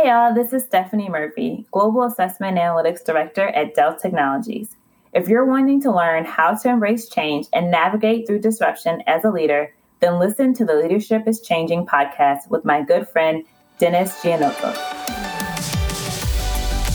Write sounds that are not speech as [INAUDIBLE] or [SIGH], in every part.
Hey y'all, this is Stephanie Murphy, Global Assessment Analytics Director at Dell Technologies. If you're wanting to learn how to embrace change and navigate through disruption as a leader, then listen to the Leadership is Changing podcast with my good friend, Dennis Giannotto.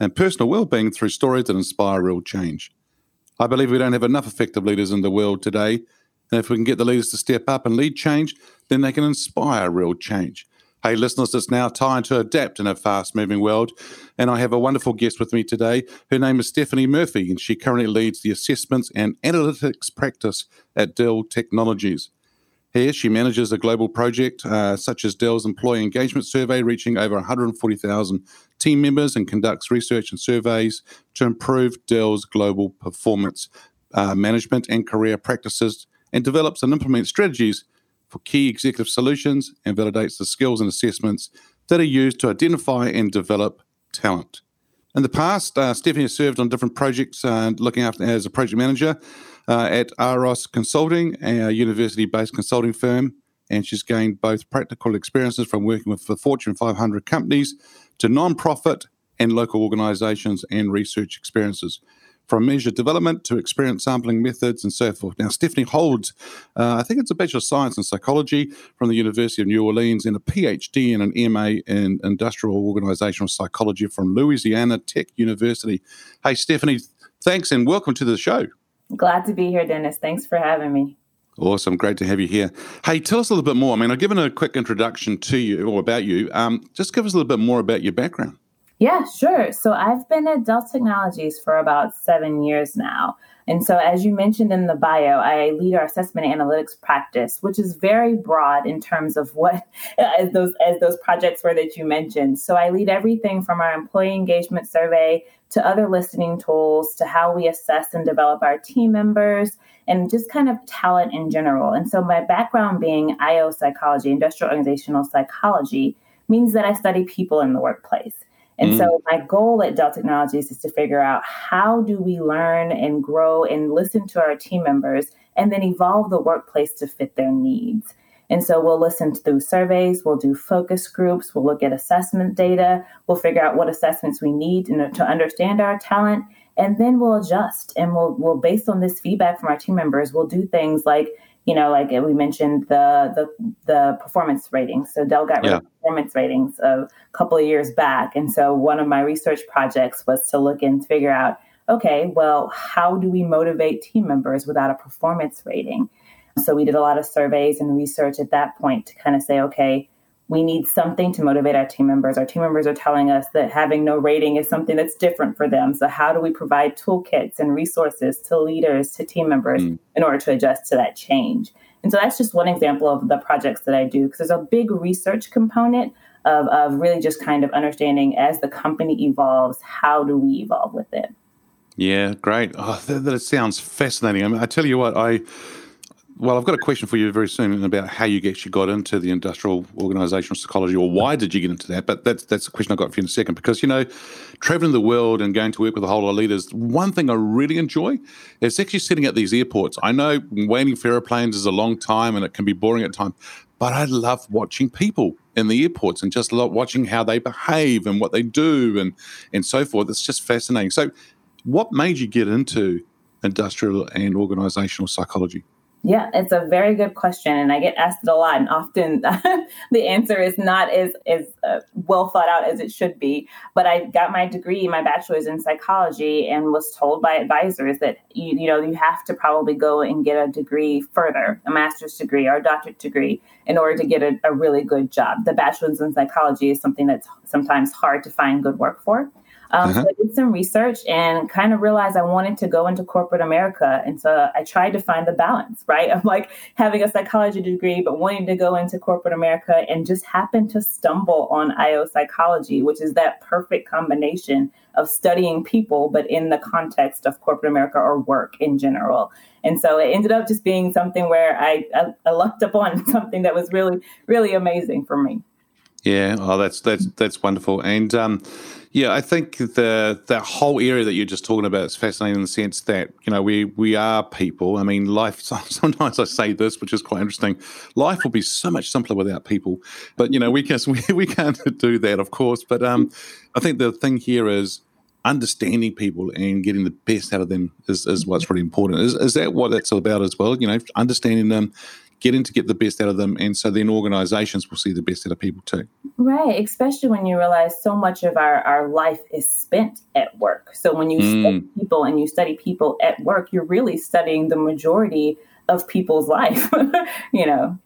and personal well-being through stories that inspire real change. I believe we don't have enough effective leaders in the world today, and if we can get the leaders to step up and lead change, then they can inspire real change. Hey, listeners, it's now time to adapt in a fast moving world. And I have a wonderful guest with me today. Her name is Stephanie Murphy, and she currently leads the assessments and analytics practice at Dell Technologies. Here, she manages a global project uh, such as Dell's Employee Engagement Survey, reaching over 140,000 team members, and conducts research and surveys to improve Dell's global performance uh, management and career practices, and develops and implements strategies for key executive solutions and validates the skills and assessments that are used to identify and develop talent. In the past, uh, Stephanie has served on different projects, uh, looking after as a project manager uh, at Aros Consulting, a university-based consulting firm, and she's gained both practical experiences from working with the Fortune 500 companies to non-profit and local organisations and research experiences from measure development to experience sampling methods and so forth. Now, Stephanie holds, uh, I think it's a Bachelor of Science in Psychology from the University of New Orleans and a PhD and an MA in Industrial Organizational Psychology from Louisiana Tech University. Hey, Stephanie, thanks and welcome to the show. Glad to be here, Dennis. Thanks for having me. Awesome. Great to have you here. Hey, tell us a little bit more. I mean, I've given a quick introduction to you or about you. Um, just give us a little bit more about your background. Yeah, sure. So I've been at Dell Technologies for about seven years now. And so, as you mentioned in the bio, I lead our assessment analytics practice, which is very broad in terms of what [LAUGHS] as those as those projects were that you mentioned. So I lead everything from our employee engagement survey to other listening tools to how we assess and develop our team members and just kind of talent in general. And so my background being IO psychology, industrial organizational psychology, means that I study people in the workplace. And mm. so my goal at Dell Technologies is to figure out how do we learn and grow and listen to our team members and then evolve the workplace to fit their needs. And so we'll listen through surveys, we'll do focus groups, we'll look at assessment data, we'll figure out what assessments we need to, to understand our talent, and then we'll adjust. And we'll, we'll, based on this feedback from our team members, we'll do things like you know, like we mentioned the the the performance ratings. So Dell got yeah. performance ratings a couple of years back, and so one of my research projects was to look and figure out, okay, well, how do we motivate team members without a performance rating? So we did a lot of surveys and research at that point to kind of say, okay, we need something to motivate our team members. Our team members are telling us that having no rating is something that's different for them. So, how do we provide toolkits and resources to leaders, to team members mm. in order to adjust to that change? And so, that's just one example of the projects that I do because there's a big research component of, of really just kind of understanding as the company evolves, how do we evolve with it? Yeah, great. Oh, that, that sounds fascinating. I mean, I tell you what, I well, I've got a question for you very soon about how you actually got into the industrial organizational psychology, or why did you get into that? But that's that's a question I've got for you in a second. Because you know, traveling the world and going to work with a whole lot of leaders, one thing I really enjoy is actually sitting at these airports. I know waiting for airplanes is a long time and it can be boring at times, but I love watching people in the airports and just love watching how they behave and what they do and and so forth. It's just fascinating. So, what made you get into industrial and organizational psychology? Yeah, it's a very good question, and I get asked it a lot. And often, [LAUGHS] the answer is not as as uh, well thought out as it should be. But I got my degree, my bachelor's in psychology, and was told by advisors that you you know you have to probably go and get a degree further, a master's degree or a doctorate degree, in order to get a, a really good job. The bachelor's in psychology is something that's sometimes hard to find good work for. Um, uh-huh. So I did some research and kind of realized I wanted to go into corporate America. And so I tried to find the balance, right? Of like having a psychology degree, but wanting to go into corporate America and just happened to stumble on IO psychology, which is that perfect combination of studying people, but in the context of corporate America or work in general. And so it ended up just being something where I, I, I lucked upon [LAUGHS] something that was really, really amazing for me. Yeah, oh, that's that's that's wonderful. And um, yeah, I think the the whole area that you're just talking about is fascinating in the sense that you know we we are people. I mean, life. [LAUGHS] Sometimes I say this, which is quite interesting. Life will be so much simpler without people, but you know we can [LAUGHS] we, we can't do that, of course. But um, I think the thing here is understanding people and getting the best out of them is, is what's really important. Is, is that what that's all about as well? You know, understanding them, getting to get the best out of them. And so then organizations will see the best out of people too. Right. Especially when you realize so much of our, our life is spent at work. So when you mm. study people and you study people at work, you're really studying the majority of people's [LAUGHS] life, you know.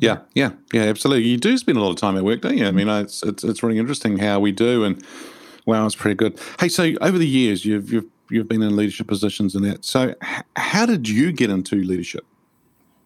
Yeah, yeah, yeah, absolutely. You do spend a lot of time at work, don't you? I mean, it's it's, it's really interesting how we do, and wow, it's pretty good. Hey, so over the years, you've you've you've been in leadership positions and that. So, h- how did you get into leadership?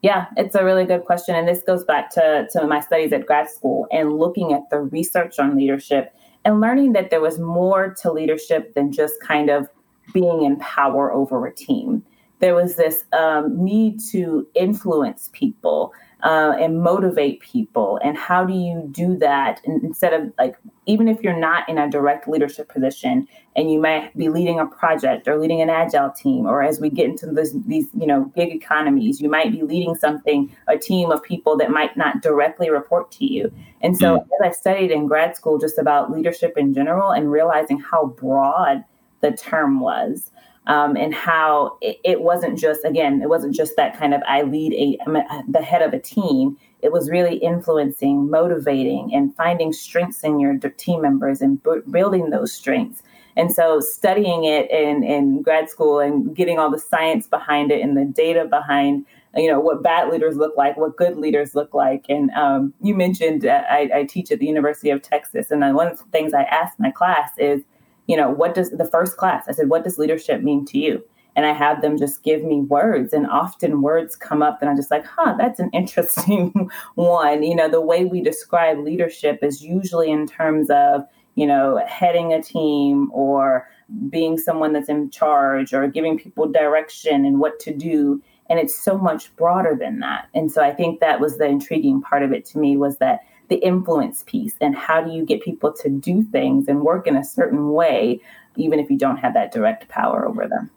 Yeah, it's a really good question. And this goes back to, to my studies at grad school and looking at the research on leadership and learning that there was more to leadership than just kind of being in power over a team. There was this um, need to influence people, uh, and motivate people and how do you do that and instead of like even if you're not in a direct leadership position and you might be leading a project or leading an agile team or as we get into this, these you know gig economies you might be leading something a team of people that might not directly report to you and so mm. as i studied in grad school just about leadership in general and realizing how broad the term was um, and how it, it, wasn't just again it wasn't just that kind of i lead a I'm a, the head of a team. It was really influencing motivating and finding strengths in your team members and b- building those strengths. And so studying it in, in grad school and getting all the science behind it and the data behind you know what bad leaders look like what good leaders look like. And um, you mentioned uh, I, I teach at the university of texas. And one of the things i ask my class is you know, what does the first class? I said, what does leadership mean to you? And I have them just give me words, and often words come up, and I'm just like, huh, that's an interesting [LAUGHS] one. You know, the way we describe leadership is usually in terms of, you know, heading a team or being someone that's in charge or giving people direction and what to do and it's so much broader than that and so i think that was the intriguing part of it to me was that the influence piece and how do you get people to do things and work in a certain way, even if you don't have that direct power over them.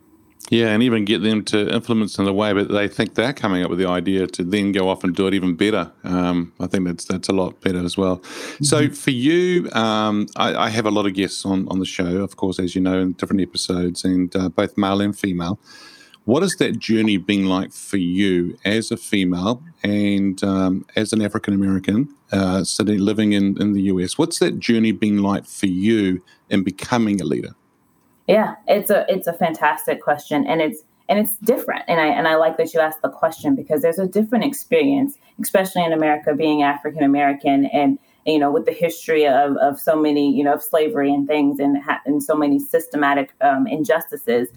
Yeah, and even get them to influence in a way, but they think they're coming up with the idea to then go off and do it even better. Um, I think that's that's a lot better as well. Mm-hmm. So for you, um, I, I, have a lot of guests on on the show, of course, as you know, in different episodes, and uh, both male and female. What has that journey been like for you as a female and um, as an African American uh, sitting living in, in the US? What's that journey been like for you in becoming a leader? Yeah, it's a it's a fantastic question, and it's and it's different. And I and I like that you asked the question because there's a different experience, especially in America, being African American and you know with the history of, of so many you know of slavery and things and and so many systematic um, injustices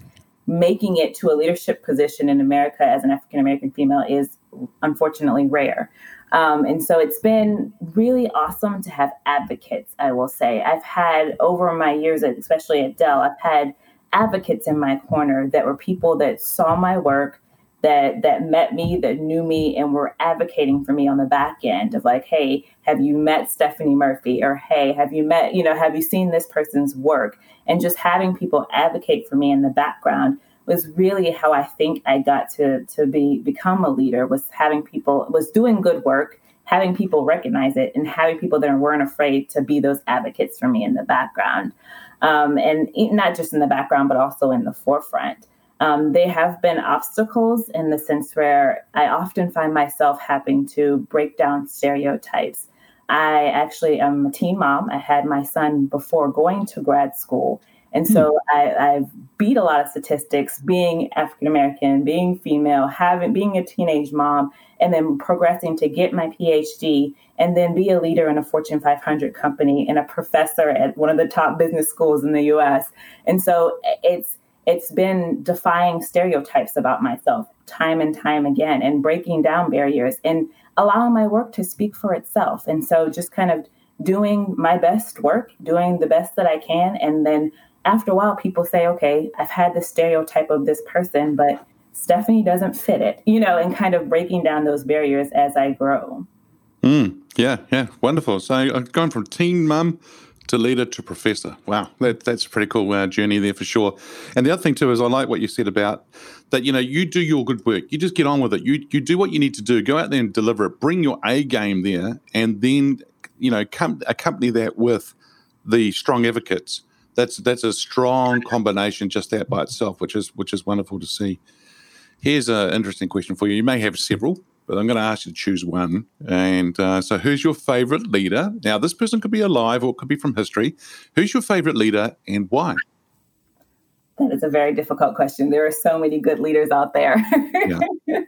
making it to a leadership position in America as an African American female is unfortunately rare. Um, and so it's been really awesome to have advocates, I will say. I've had over my years, especially at Dell, I've had advocates in my corner that were people that saw my work, that that met me, that knew me, and were advocating for me on the back end of like, hey, have you met Stephanie Murphy? Or hey, have you met, you know, have you seen this person's work? And just having people advocate for me in the background was really how I think I got to to be become a leader was having people was doing good work, having people recognize it, and having people that weren't afraid to be those advocates for me in the background, um, and not just in the background but also in the forefront. Um, they have been obstacles in the sense where I often find myself having to break down stereotypes. I actually am a teen mom. I had my son before going to grad school. And so hmm. I, I've beat a lot of statistics being African American, being female, having being a teenage mom, and then progressing to get my PhD and then be a leader in a Fortune 500 company and a professor at one of the top business schools in the US. And so it's it's been defying stereotypes about myself time and time again and breaking down barriers and allowing my work to speak for itself. And so just kind of doing my best work, doing the best that I can and then after a while people say, "Okay, I've had this stereotype of this person, but Stephanie doesn't fit it." You know, and kind of breaking down those barriers as I grow. Mm, yeah, yeah, wonderful. So I've uh, gone from teen mum to leader to professor. Wow, that, that's a pretty cool uh, journey there for sure. And the other thing too is I like what you said about that. You know, you do your good work. You just get on with it. You you do what you need to do. Go out there and deliver it. Bring your A game there, and then you know, come accompany that with the strong advocates. That's that's a strong combination just that by itself, which is which is wonderful to see. Here's an interesting question for you. You may have several but I'm going to ask you to choose one. And uh, so, who's your favorite leader? Now, this person could be alive or it could be from history. Who's your favorite leader and why? That is a very difficult question. There are so many good leaders out there. Yeah. [LAUGHS]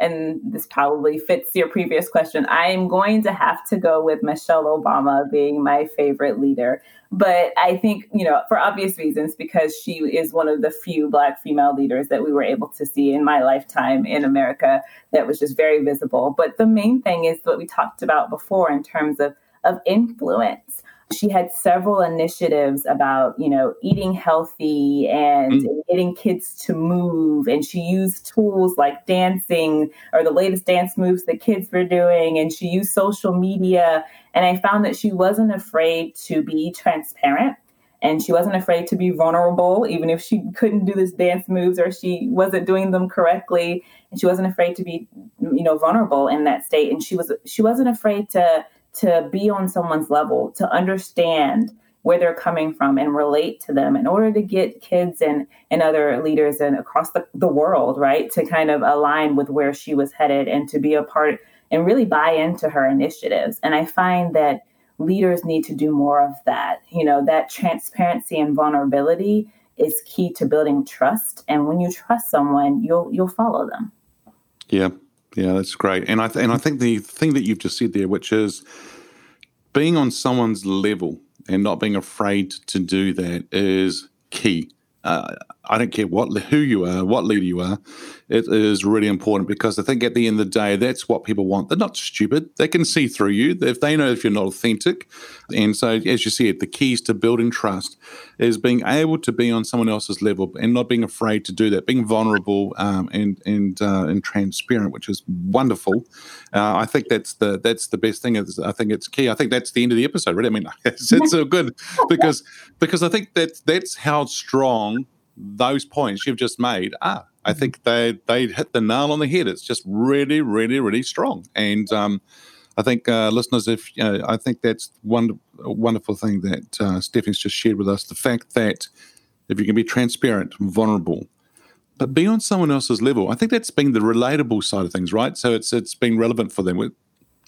and this probably fits your previous question. I'm going to have to go with Michelle Obama being my favorite leader. But I think, you know, for obvious reasons, because she is one of the few Black female leaders that we were able to see in my lifetime in America that was just very visible. But the main thing is what we talked about before in terms of, of influence she had several initiatives about you know eating healthy and mm. getting kids to move and she used tools like dancing or the latest dance moves that kids were doing and she used social media and i found that she wasn't afraid to be transparent and she wasn't afraid to be vulnerable even if she couldn't do this dance moves or she wasn't doing them correctly. And she wasn't afraid to be you know vulnerable in that state. And she was she wasn't afraid to to be on someone's level, to understand where they're coming from and relate to them in order to get kids and, and other leaders and across the, the world, right, to kind of align with where she was headed and to be a part and really buy into her initiatives. And I find that leaders need to do more of that. You know, that transparency and vulnerability is key to building trust. And when you trust someone, you'll you'll follow them. Yeah, yeah, that's great. And I th- and I think the thing that you've just said there, which is being on someone's level and not being afraid to do that, is key. Uh, I don't care what who you are, what leader you are. It is really important because I think at the end of the day, that's what people want. They're not stupid. They can see through you if they know if you're not authentic. And so, as you said, the keys to building trust is being able to be on someone else's level and not being afraid to do that, being vulnerable um, and and uh, and transparent, which is wonderful. Uh, I think that's the that's the best thing. Is I think it's key. I think that's the end of the episode. Really, I mean, [LAUGHS] it's, it's so good [LAUGHS] because because I think that that's how strong those points you've just made are. I mm-hmm. think they they hit the nail on the head. It's just really, really, really strong. And um, I think uh, listeners, if you know, I think that's one wonderful thing that uh, Stephanie's just shared with us. The fact that if you can be transparent, vulnerable, but be on someone else's level, I think that's being the relatable side of things, right? So it's it's been relevant for them.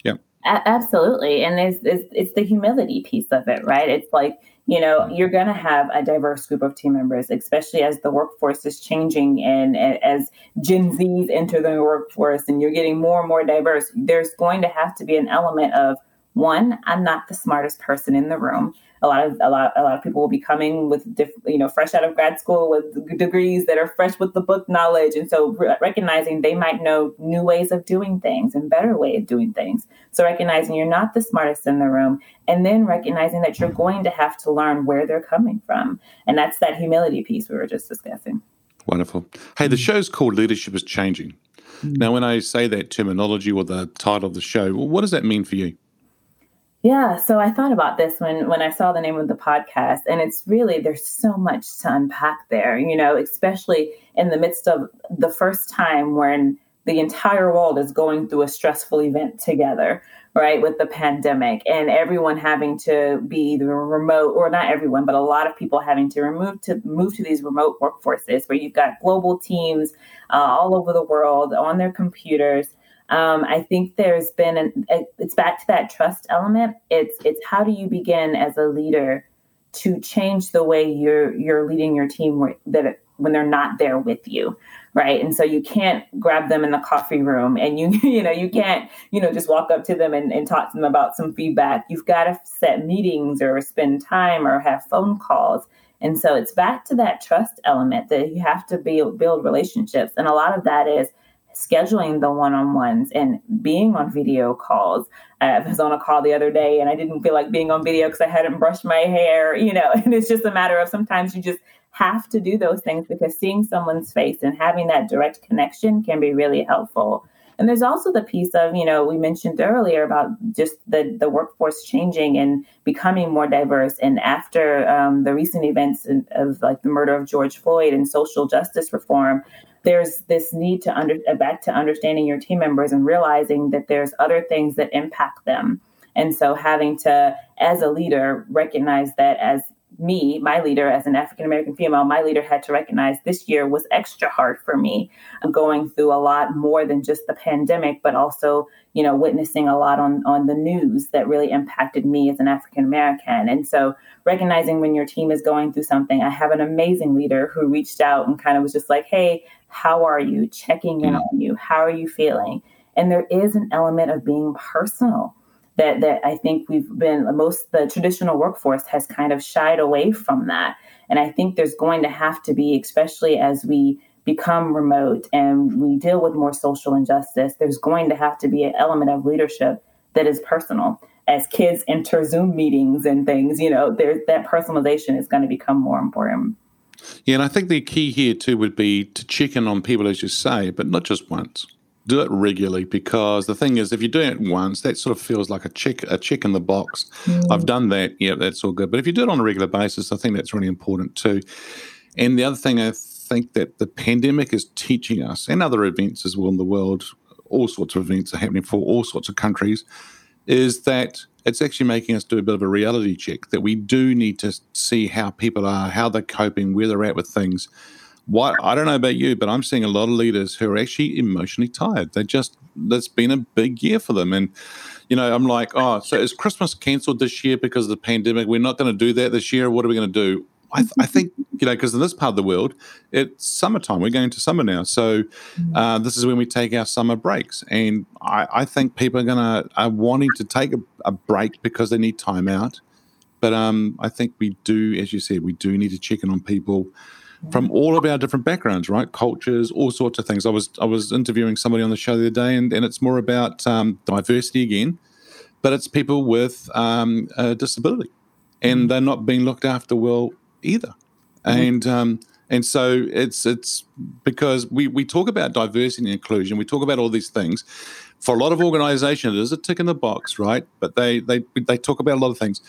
Yeah, absolutely. And there's, it's, it's the humility piece of it, right? It's like you know you're going to have a diverse group of team members especially as the workforce is changing and as gen z's enter the workforce and you're getting more and more diverse there's going to have to be an element of one i'm not the smartest person in the room a lot of a lot a lot of people will be coming with diff, you know fresh out of grad school with degrees that are fresh with the book knowledge. And so re- recognizing they might know new ways of doing things and better way of doing things. So recognizing you're not the smartest in the room. And then recognizing that you're going to have to learn where they're coming from. And that's that humility piece we were just discussing. Wonderful. Hey the show's called leadership is changing. Mm. now when i say that terminology or the title of the show what does that mean for you yeah, so I thought about this when when I saw the name of the podcast and it's really there's so much to unpack there, you know, especially in the midst of the first time when the entire world is going through a stressful event together right with the pandemic and everyone having to be either remote or not everyone but a lot of people having to remove to move to these remote workforces where you've got global teams uh, all over the world on their computers um, I think there's been an it's back to that trust element. It's it's how do you begin as a leader to change the way you're you're leading your team that when they're not there with you right? And so you can't grab them in the coffee room and you [LAUGHS] you know you can't you know just walk up to them and, and talk to them about some feedback. You've got to set meetings or spend time or have phone calls. And so it's back to that trust element that you have to build build relationships. And a lot of that is scheduling the one-on-ones and being on video calls. I was on a call the other day and I didn't feel like being on video because I hadn't brushed my hair, [LAUGHS] you know, and it's just a matter of sometimes you just have to do those things because seeing someone's face and having that direct connection can be really helpful. And there's also the piece of, you know, we mentioned earlier about just the, the workforce changing and becoming more diverse. And after um, the recent events of like the murder of George Floyd and social justice reform, there's this need to under uh, back to understanding your team members and realizing that there's other things that impact them. And so having to, as a leader, recognize that as me, my leader, as an African American female, my leader had to recognize this year was extra hard for me. I'm going through a lot more than just the pandemic, but also, you know, witnessing a lot on on the news that really impacted me as an African American. And so recognizing when your team is going through something, I have an amazing leader who reached out and kind of was just like, hey, how are you? Checking in mm. on you. How are you feeling? And there is an element of being personal that that I think we've been most the traditional workforce has kind of shied away from that. And I think there's going to have to be, especially as we become remote and we deal with more social injustice, there's going to have to be an element of leadership that is personal. As kids enter Zoom meetings and things, you know, there that personalization is going to become more important. Yeah, and I think the key here too would be to check in on people, as you say, but not just once. Do it regularly because the thing is, if you're doing it once, that sort of feels like a check, a check in the box. Mm. I've done that. Yeah, that's all good. But if you do it on a regular basis, I think that's really important too. And the other thing I think that the pandemic is teaching us, and other events as well in the world, all sorts of events are happening for all sorts of countries, is that it's actually making us do a bit of a reality check that we do need to see how people are, how they're coping, where they're at with things. I don't know about you, but I'm seeing a lot of leaders who are actually emotionally tired. They just that's been a big year for them, and you know I'm like, oh, so is Christmas cancelled this year because of the pandemic? We're not going to do that this year. What are we going to do? I, th- I, think you know because in this part of the world it's summertime. We're going to summer now. So mm. uh, this is when we take our summer breaks. And i, I think people are going to are wanting to take a, a, break because they need time out. But um, i think we do as you said we do need to check in on people from all of our different backgrounds right? Cultures all sorts of things. I was i was interviewing somebody on the show the other day and, and it's more about um, diversity again but it's people with um, a disability. And mm. they're not being looked after well either. Mm-hmm. And um, and so it's it's because we we talk about diversity and inclusion, we talk about all these things. For a lot of organizations, it is a tick in the box, right? But they they they talk about a lot of things,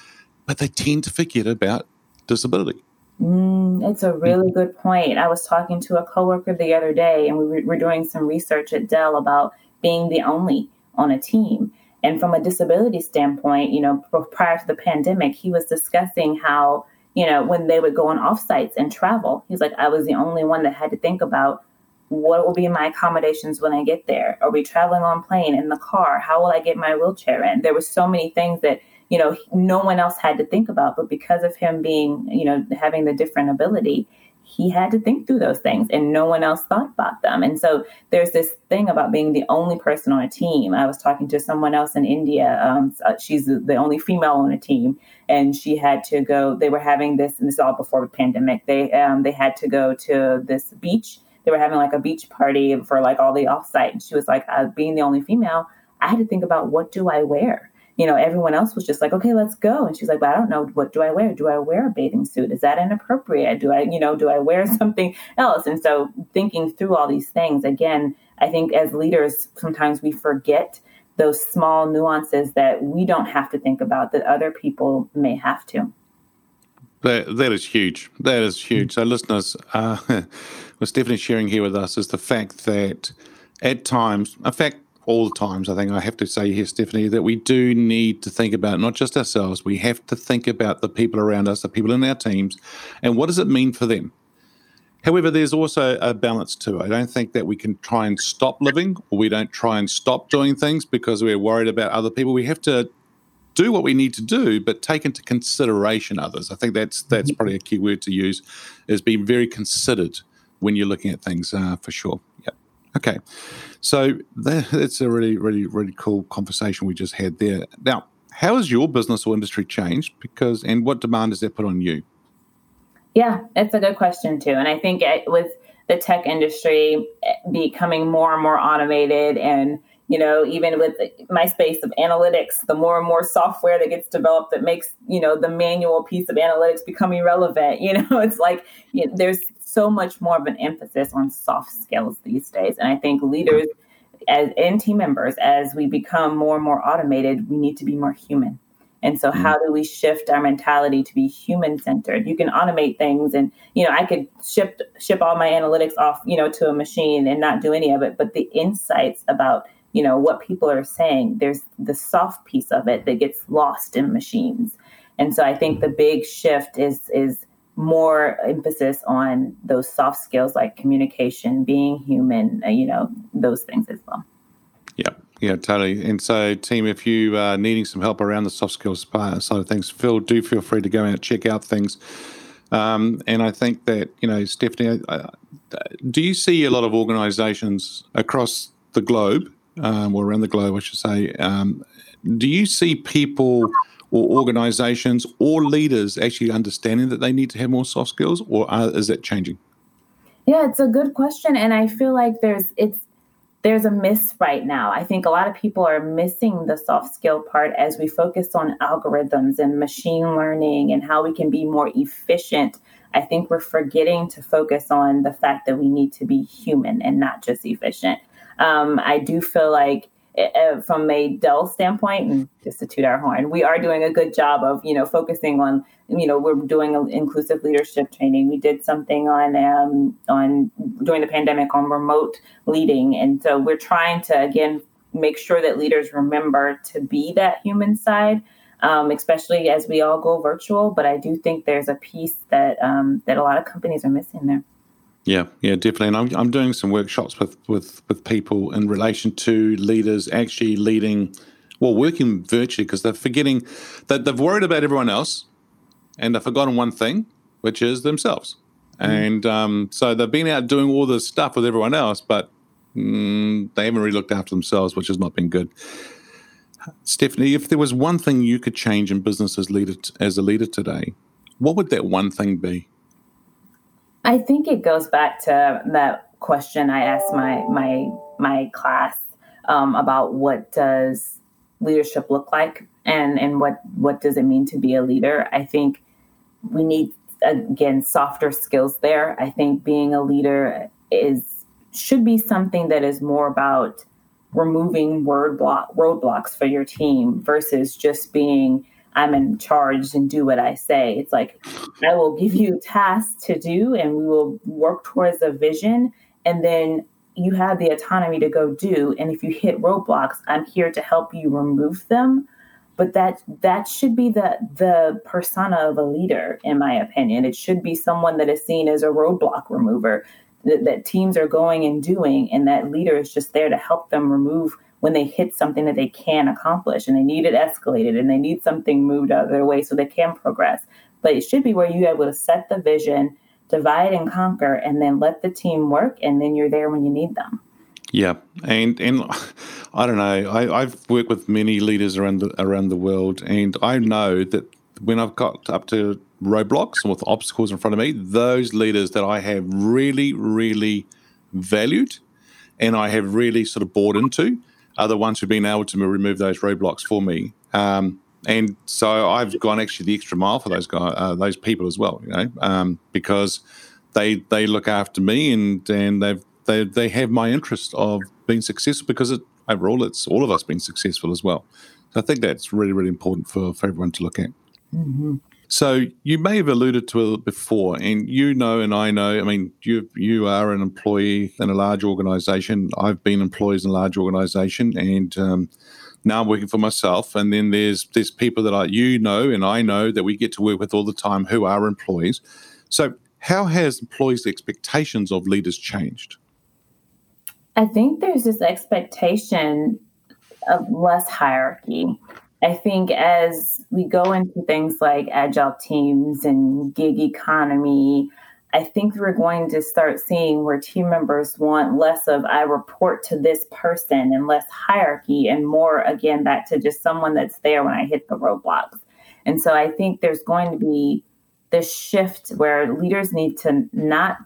but they tend to forget about disability. Mm, it's a really good point. I was talking to a coworker the other day, and we were doing some research at Dell about being the only on a team. And from a disability standpoint, you know, prior to the pandemic, he was discussing how you know, when they would go on offsites and travel. He's like, I was the only one that had to think about what will be my accommodations when I get there? Are we traveling on plane in the car? How will I get my wheelchair in? There were so many things that, you know, no one else had to think about, but because of him being, you know, having the different ability, he had to think through those things and no one else thought about them. And so there's this thing about being the only person on a team. I was talking to someone else in India. Um, uh, she's the only female on a team and she had to go, they were having this, and this is all before the pandemic. They, um, they had to go to this beach. They were having like a beach party for like all the offsite. And she was like, uh, being the only female, I had to think about what do I wear? You know, everyone else was just like, okay, let's go. And she's like, but I don't know, what do I wear? Do I wear a bathing suit? Is that inappropriate? Do I, you know, do I wear [LAUGHS] something else? And so thinking through all these things, again, I think as leaders, sometimes we forget those small nuances that we don't have to think about that other people may have to. That, that is huge. That is huge. So, listeners, uh, [LAUGHS] what Stephanie sharing here with us is the fact that at times, in fact, all the times, I think I have to say here, Stephanie, that we do need to think about not just ourselves, we have to think about the people around us, the people in our teams, and what does it mean for them? However, there's also a balance too. I don't think that we can try and stop living or we don't try and stop doing things because we're worried about other people. We have to do what we need to do, but take into consideration others. I think that's that's mm-hmm. probably a key word to use, is being very considered when you're looking at things uh, for sure. Okay. So that, that's a really, really, really cool conversation we just had there. Now, how has your business or industry changed? Because and what demand does that put on you? Yeah, it's a good question too. And I think it, with the tech industry eh, becoming more and more automated and you know even with my space of analytics the more and more software that gets developed that makes you know the manual piece of analytics become irrelevant [LAUGHS] you know it's like you know, there's so much more of an emphasis on soft skills these days and i think leaders as and team members as we become more and more automated we need to be more human and so, how mm. do we shift our mentality to be human centered? You can automate things, and you know, I could ship ship all my analytics off, you know, to a machine and not do any of it. But the insights about you know what people are saying, there's the soft piece of it that gets lost in machines. And so, I think the big shift is is more emphasis on those soft skills like communication, being human, uh, you know, those things as well. Yeah. Yeah, totally. And so, team, if you are needing some help around the soft skills side of things, Phil, do feel free to go out check out things. Um, and I think that you know, Stephanie, do you see a lot of organisations across the globe, um, or around the globe, I should say? Um, do you see people or organisations or leaders actually understanding that they need to have more soft skills, or are, is that changing? Yeah, it's a good question, and I feel like there's it's there's a miss right now. I think a lot of people are missing the soft skill part as we focus on algorithms and machine learning and how we can be more efficient. I think we're forgetting to focus on the fact that we need to be human and not just efficient. Um, I do feel like uh, from a Dell standpoint, and just to toot our horn, we are doing a good job of you know focusing on you know we're doing inclusive leadership training. We did something on um, on during the pandemic on remote leading, and so we're trying to again make sure that leaders remember to be that human side. Um, especially as we all go virtual, but I do think there's a piece that um, that a lot of companies are missing there. Yeah, yeah, definitely. And I'm, I'm doing some workshops with, with, with people in relation to leaders actually leading, well, working virtually because they're forgetting that they've worried about everyone else and they've forgotten one thing, which is themselves. Mm. And um, so they've been out doing all this stuff with everyone else, but mm, they haven't really looked after themselves, which has not been good. Stephanie, if there was one thing you could change in business as, leader, as a leader today, what would that one thing be? I think it goes back to that question I asked my my my class um, about what does leadership look like and and what what does it mean to be a leader. I think we need again softer skills there. I think being a leader is should be something that is more about removing word block roadblocks for your team versus just being I'm in charge and do what I say. It's like I will give you tasks to do and we will work towards a vision and then you have the autonomy to go do and if you hit roadblocks, I'm here to help you remove them. But that that should be the the persona of a leader in my opinion. It should be someone that is seen as a roadblock remover that, that teams are going and doing and that leader is just there to help them remove when they hit something that they can accomplish and they need it escalated and they need something moved out of their way so they can progress. But it should be where you're able to set the vision, divide and conquer, and then let the team work, and then you're there when you need them. Yeah, and and [LAUGHS] I don't know. I, I've worked with many leaders around the around the world, and I know that when I've got up to roadblocks and with obstacles in front of me, those leaders that I have really, really valued and I have really sort of bought into are the ones who've been able to remove those roadblocks for me. Um, and so I've gone actually the extra mile for those guys, uh, those people as well, you know, um, because they they look after me and and they've they they have my interest of being successful because it, overall it's all of us being successful as well. So I think that's really really important for for everyone to look at. Mm-hmm. So you may have alluded to it before, and you know, and I know. I mean, you you are an employee in a large organisation. I've been employees in a large organisation, and um, now I'm working for myself. And then there's there's people that I you know and I know that we get to work with all the time who are employees. So how has employees' expectations of leaders changed? I think there's this expectation of less hierarchy. I think as we go into things like agile teams and gig economy, I think we're going to start seeing where team members want less of I report to this person and less hierarchy and more again back to just someone that's there when I hit the roadblocks. And so I think there's going to be this shift where leaders need to not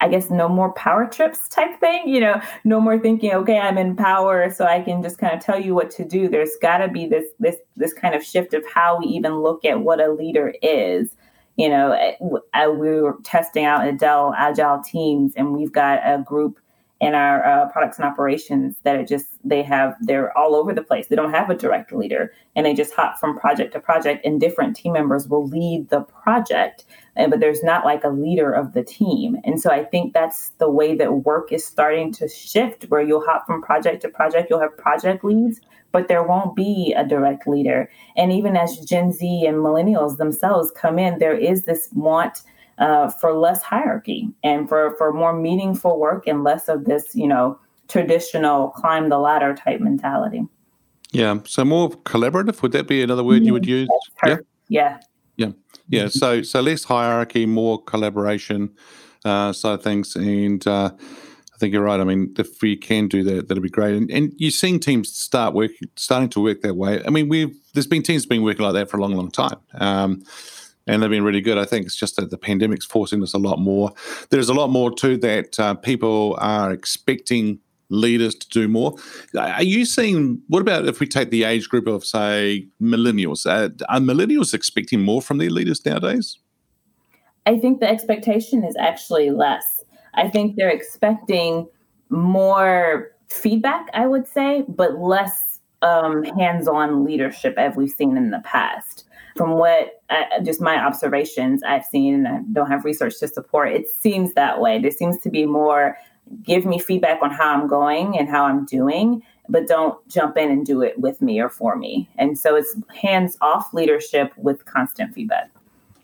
I guess no more power trips type thing, you know, no more thinking, okay, I'm in power, so I can just kind of tell you what to do. There's got to be this this this kind of shift of how we even look at what a leader is. You know, eh, we were testing out at Dell Agile teams, and we've got a group in our uh, products and operations that it just they have they're all over the place. They don't have a direct leader and they just hop from project to project and different team members will lead the project but there's not like a leader of the team. And so i think that's the way that work is starting to shift where you'll hop from project to project you'll have project leads but there won't be a direct leader. And even as gen z and millennials themselves come in there is this want uh, for less hierarchy and for, for more meaningful work and less of this, you know, traditional climb the ladder type mentality. Yeah. So more collaborative. Would that be another word you would mm-hmm. use? Yeah. Yeah. Yeah. Yeah. So so less hierarchy, more collaboration uh, side of things, and uh, I think you're right. I mean, if we can do that, that'd be great. And, and you're seeing teams start working, starting to work that way. I mean, we've there's been teams been working like that for a long, long time. Um, and they've been really good. I think it's just that the pandemic's forcing us a lot more. There's a lot more too that uh, people are expecting leaders to do more. Are you seeing? What about if we take the age group of say millennials? Uh, are millennials expecting more from their leaders nowadays? I think the expectation is actually less. I think they're expecting more feedback, I would say, but less um, hands-on leadership as we've seen in the past from what uh, just my observations I've seen, and I don't have research to support, it seems that way. There seems to be more give me feedback on how I'm going and how I'm doing, but don't jump in and do it with me or for me. And so it's hands off leadership with constant feedback.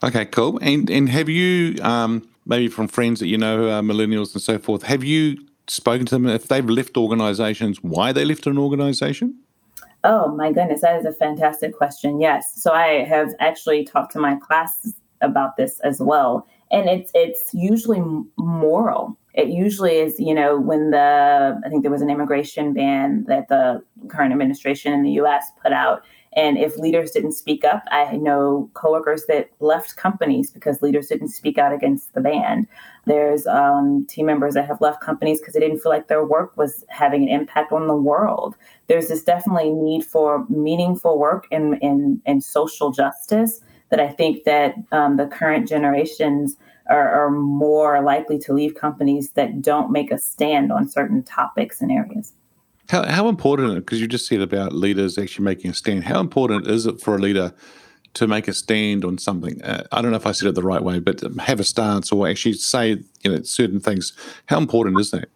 Okay, cool. And and have you um, maybe from friends that you know are millennials and so forth? Have you spoken to them if they've left organizations? Why they left an organization? Oh my goodness, that is a fantastic question. Yes. So I have actually talked to my class about this as well. And it's it's usually moral. It usually is, you know, when the I think there was an immigration ban that the current administration in the US put out and if leaders didn't speak up, I know coworkers that left companies because leaders didn't speak out against the ban. There's um, team members that have left companies because they didn't feel like their work was having an impact on the world. There's this definitely need for meaningful work and, and social justice that I think that um, the current generations are, are more likely to leave companies that don't make a stand on certain topics and areas. How, how important, because you just said about leaders actually making a stand, how important is it for a leader to make a stand on something? Uh, I don't know if I said it the right way, but have a stance or actually say you know certain things. How important is that?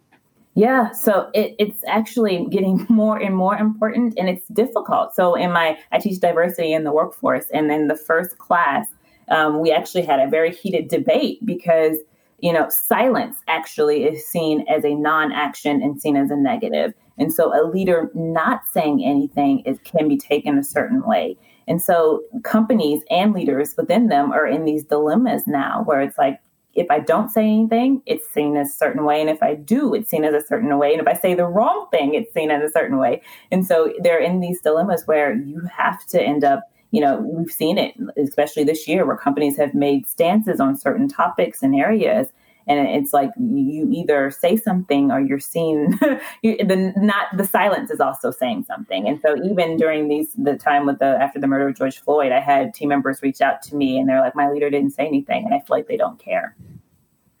Yeah, so it, it's actually getting [LAUGHS] more and more important, and it's difficult. So in my, I teach diversity in the workforce, and in the first class, um, we actually had a very heated debate because you know silence actually is seen as a non-action and seen as a negative and so a leader not saying anything is, can be taken a certain way. And so companies and leaders within them are in these dilemmas now where it's like, if I don't say anything, it's seen a certain way. And if I do, it's seen as a certain way. And if I say the wrong thing, it's seen as a certain way. And so they're in these dilemmas where you have to end up, you know, we've seen it, especially this year, where companies have made stances on certain topics and areas and it's like you either say something or you're seen [LAUGHS] the not the silence is also saying something. And so even during these the time with the after the murder of george floyd i had team members reach out to me and they're like my leader didn't say anything and i feel like they don't care.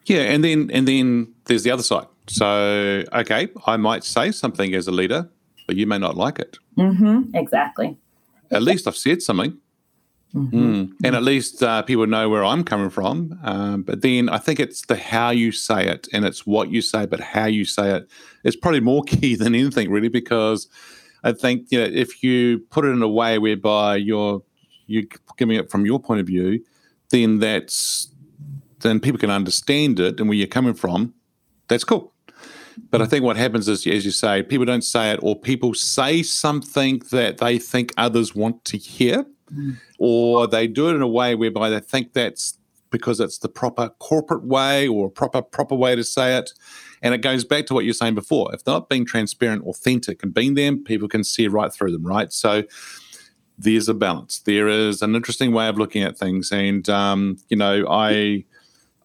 Yeah and then and then there's the other side. So okay i might say something as a leader but you may not like it. Mm-hmm exactly. At least i've said something Mm-hmm. Mm. And at least uh, people know where I'm coming from. Um, but then I think it's the how you say it and it's what you say, but how you say it is probably more [LAUGHS] key than anything, really, because I think you know, if you put it in a way whereby you're you're giving it from your point of view, then that's then people can understand it and where you're coming from. That's cool. But I think what happens is, as you say, people don't say it, or people say something that they think others want to hear, mm. Or they do it in a way whereby they think that's because it's the proper corporate way or proper proper way to say it. And it goes back to what you're saying before. If they're not being transparent, authentic, and being them, people can see right through them, right? So there's a balance. There is an interesting way of looking at things, and um, you know, I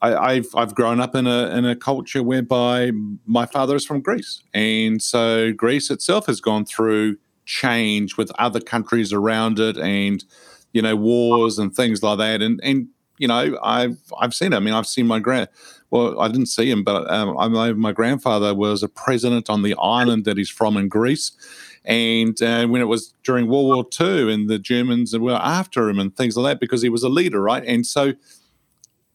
I, have I've grown up in a in a culture whereby my father is from Greece, and so Greece itself has gone through change with other countries around it, and you know wars and things like that. And and you know I've I've seen it. I mean I've seen my grand. Well, I didn't see him, but um, I my grandfather was a president on the island that he's from in Greece. And uh, when it was during World War II, and the Germans were after him and things like that because he was a leader, right? And so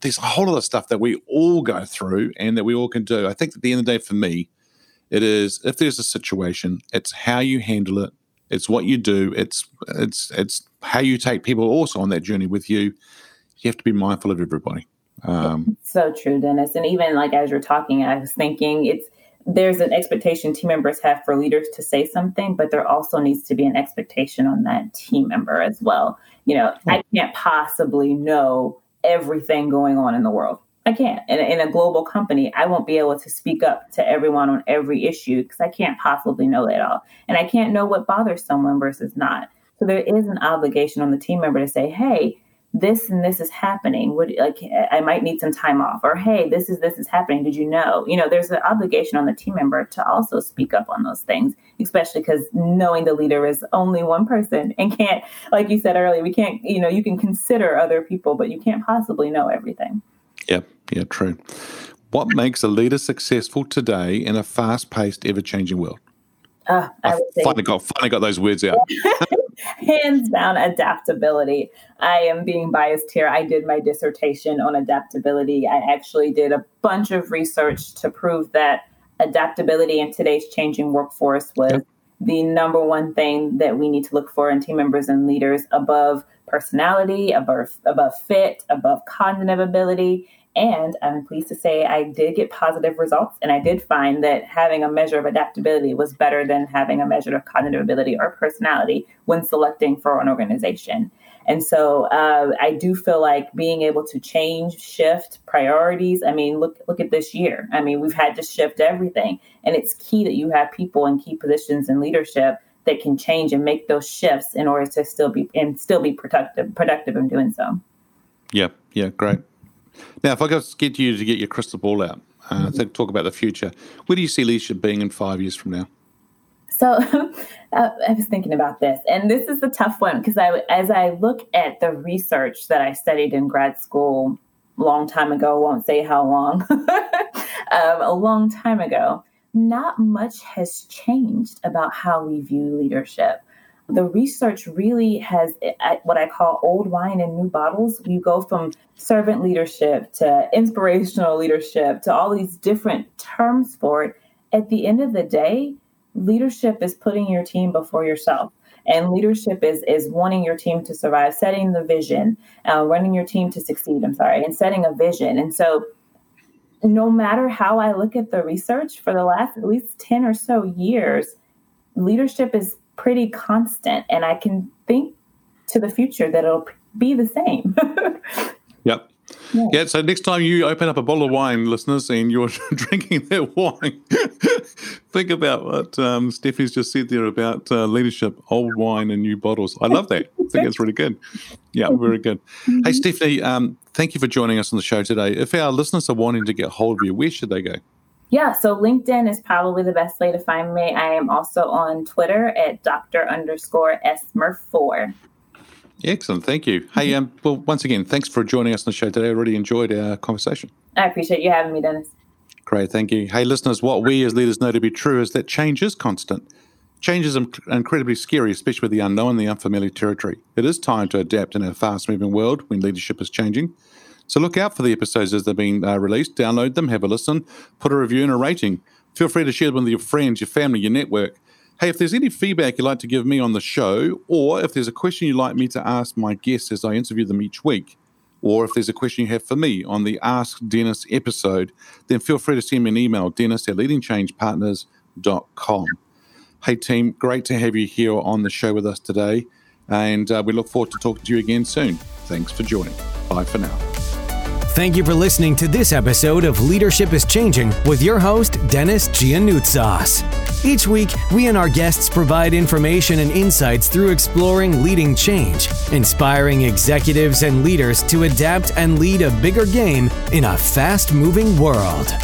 there's a whole lot of stuff that we all go through and that we all can do. I think at the end of the day, for me, it is if there's a situation, it's how you handle it, it's what you do, it's it's it's how you take people also on that journey with you. You have to be mindful of everybody. Um, so true, Dennis. And even like as you're talking, I was thinking it's there's an expectation team members have for leaders to say something, but there also needs to be an expectation on that team member as well. You know, I can't possibly know everything going on in the world. I can't. In, in a global company, I won't be able to speak up to everyone on every issue because I can't possibly know that all. And I can't know what bothers someone versus not. So there is an obligation on the team member to say, hey, this and this is happening would like i might need some time off or hey this is this is happening did you know you know there's an obligation on the team member to also speak up on those things especially because knowing the leader is only one person [LAUGHS] and can't like you said earlier we can't you know you can consider other people but you can't possibly know everything yeah yeah true what makes a leader successful today in a fast-paced ever-changing world uh, I, I finally got finally got those words out. [LAUGHS] hands down adaptability. I am being biased here. I did my dissertation on adaptability. I actually did a bunch of research to prove that adaptability in today's changing workforce was yep. The number one thing that we need to look for in team members and leaders above personality, above above fit, above cognitive ability, and I'm pleased to say I did get positive results. And I did find that having a measure of adaptability was better than having a measure of cognitive ability or personality when selecting for an organization. And so uh, I do feel like being able to change, shift priorities. I mean, look look at this year. I mean, we've had to shift everything, and it's key that you have people in key positions in leadership that can change and make those shifts in order to still be and still be productive productive in doing so. Yeah, yeah, great. Now, if I could get you to get your crystal ball out, uh, mm-hmm. talk about the future, where do you see leadership being in five years from now? So [LAUGHS] uh, I was thinking about this, and this is the tough one because I, as I look at the research that I studied in grad school long time ago, won't say how long, [LAUGHS] um, a long time ago, not much has changed about how we view leadership the research really has what I call old wine in new bottles. You go from servant leadership to inspirational leadership to all these different terms for it. At the end of the day, leadership is putting your team before yourself. And leadership is is wanting your team to survive, setting the vision, uh, running your team to succeed. I'm sorry, and setting a vision. And so, no matter how I look at the research for the last at least ten or so years, leadership is pretty constant. And I can think to the future that it'll be the same. [LAUGHS] yep. Yeah. yeah. so next time you open up a bottle of wine, listeners, and you're [LAUGHS] drinking that wine, [LAUGHS] think about what um, Steffi's just said there about uh, leadership, old wine and new bottles. I love that. I think it's really good. Yeah, very good. Mm-hmm. Hey, Stephanie, um, thank you for joining us on the show today. If our listeners are wanting to get hold of you, where should they go? Yeah, so LinkedIn is probably the best way to find me. I am also on Twitter at Dr. underscore Esmer4. Excellent. Thank you. Hey, um, well, once again, thanks for joining us on the show today. I really enjoyed our conversation. I appreciate you having me, Dennis. Great. Thank you. Hey, listeners, what we as leaders know to be true is that change is constant. Change is incredibly scary, especially with the unknown and the unfamiliar territory. It is time to adapt in a fast moving world when leadership is changing. So look out for the episodes as they're being uh, released, download them, have a listen, put a review and a rating. Feel free to share them with your friends, your family, your network. Hey, if there's any feedback you'd like to give me on the show, or if there's a question you'd like me to ask my guests as I interview them each week, or if there's a question you have for me on the Ask Dennis episode, then feel free to send me an email, dennis at leadingchangepartners.com. Hey, team, great to have you here on the show with us today. And uh, we look forward to talking to you again soon. Thanks for joining. Bye for now. Thank you for listening to this episode of Leadership is Changing with your host, Dennis Giannoutsas. Each week, we and our guests provide information and insights through exploring leading change, inspiring executives and leaders to adapt and lead a bigger game in a fast moving world.